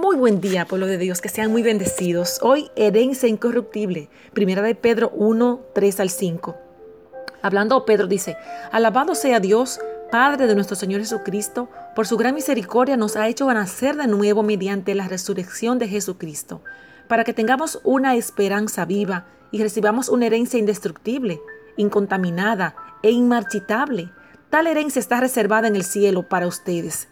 Muy buen día, pueblo de Dios, que sean muy bendecidos. Hoy, herencia incorruptible. Primera de Pedro 1, 3 al 5. Hablando Pedro dice, alabado sea Dios, Padre de nuestro Señor Jesucristo, por su gran misericordia nos ha hecho nacer de nuevo mediante la resurrección de Jesucristo, para que tengamos una esperanza viva y recibamos una herencia indestructible, incontaminada e inmarchitable. Tal herencia está reservada en el cielo para ustedes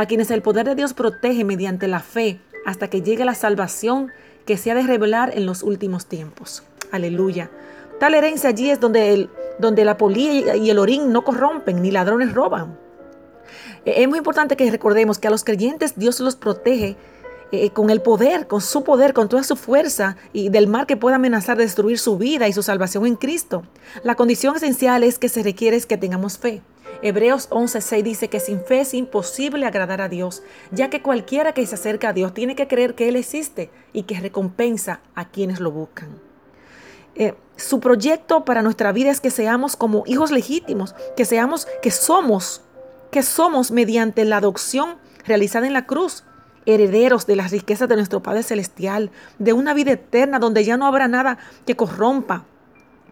a quienes el poder de Dios protege mediante la fe hasta que llegue la salvación que se ha de revelar en los últimos tiempos. Aleluya. Tal herencia allí es donde, el, donde la polilla y el orín no corrompen, ni ladrones roban. Eh, es muy importante que recordemos que a los creyentes Dios los protege eh, con el poder, con su poder, con toda su fuerza y del mal que pueda amenazar de destruir su vida y su salvación en Cristo. La condición esencial es que se requiere es que tengamos fe. Hebreos 11:6 dice que sin fe es imposible agradar a Dios, ya que cualquiera que se acerca a Dios tiene que creer que Él existe y que recompensa a quienes lo buscan. Eh, su proyecto para nuestra vida es que seamos como hijos legítimos, que seamos, que somos, que somos mediante la adopción realizada en la cruz, herederos de las riquezas de nuestro Padre Celestial, de una vida eterna donde ya no habrá nada que corrompa,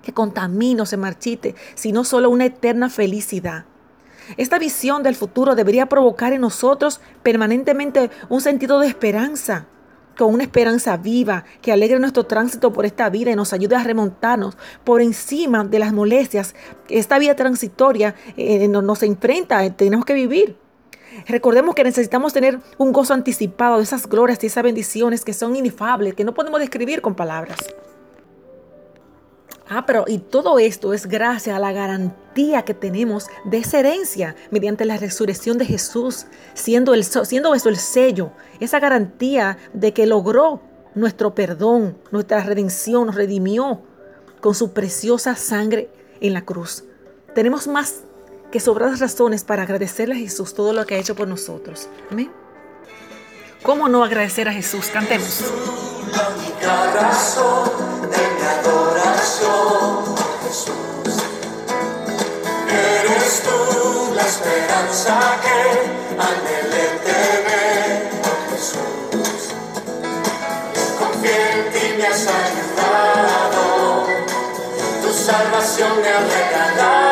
que contamine o se marchite, sino solo una eterna felicidad. Esta visión del futuro debería provocar en nosotros permanentemente un sentido de esperanza, con una esperanza viva que alegre nuestro tránsito por esta vida y nos ayude a remontarnos por encima de las molestias que esta vida transitoria eh, nos enfrenta, eh, tenemos que vivir. Recordemos que necesitamos tener un gozo anticipado de esas glorias y esas bendiciones que son inifables, que no podemos describir con palabras. Ah, pero y todo esto es gracias a la garantía que tenemos de esa herencia mediante la resurrección de Jesús, siendo, el, eso el sello, esa garantía de que logró nuestro perdón, nuestra redención, nos redimió con su preciosa sangre en la cruz. Tenemos más que sobradas razones para agradecerle a Jesús todo lo que ha hecho por nosotros. Amén. ¿Cómo no agradecer a Jesús? Cantemos. Esperanza que anhelé tener, Jesús. Confía en ti, me has ayudado, tu salvación me ha regalado.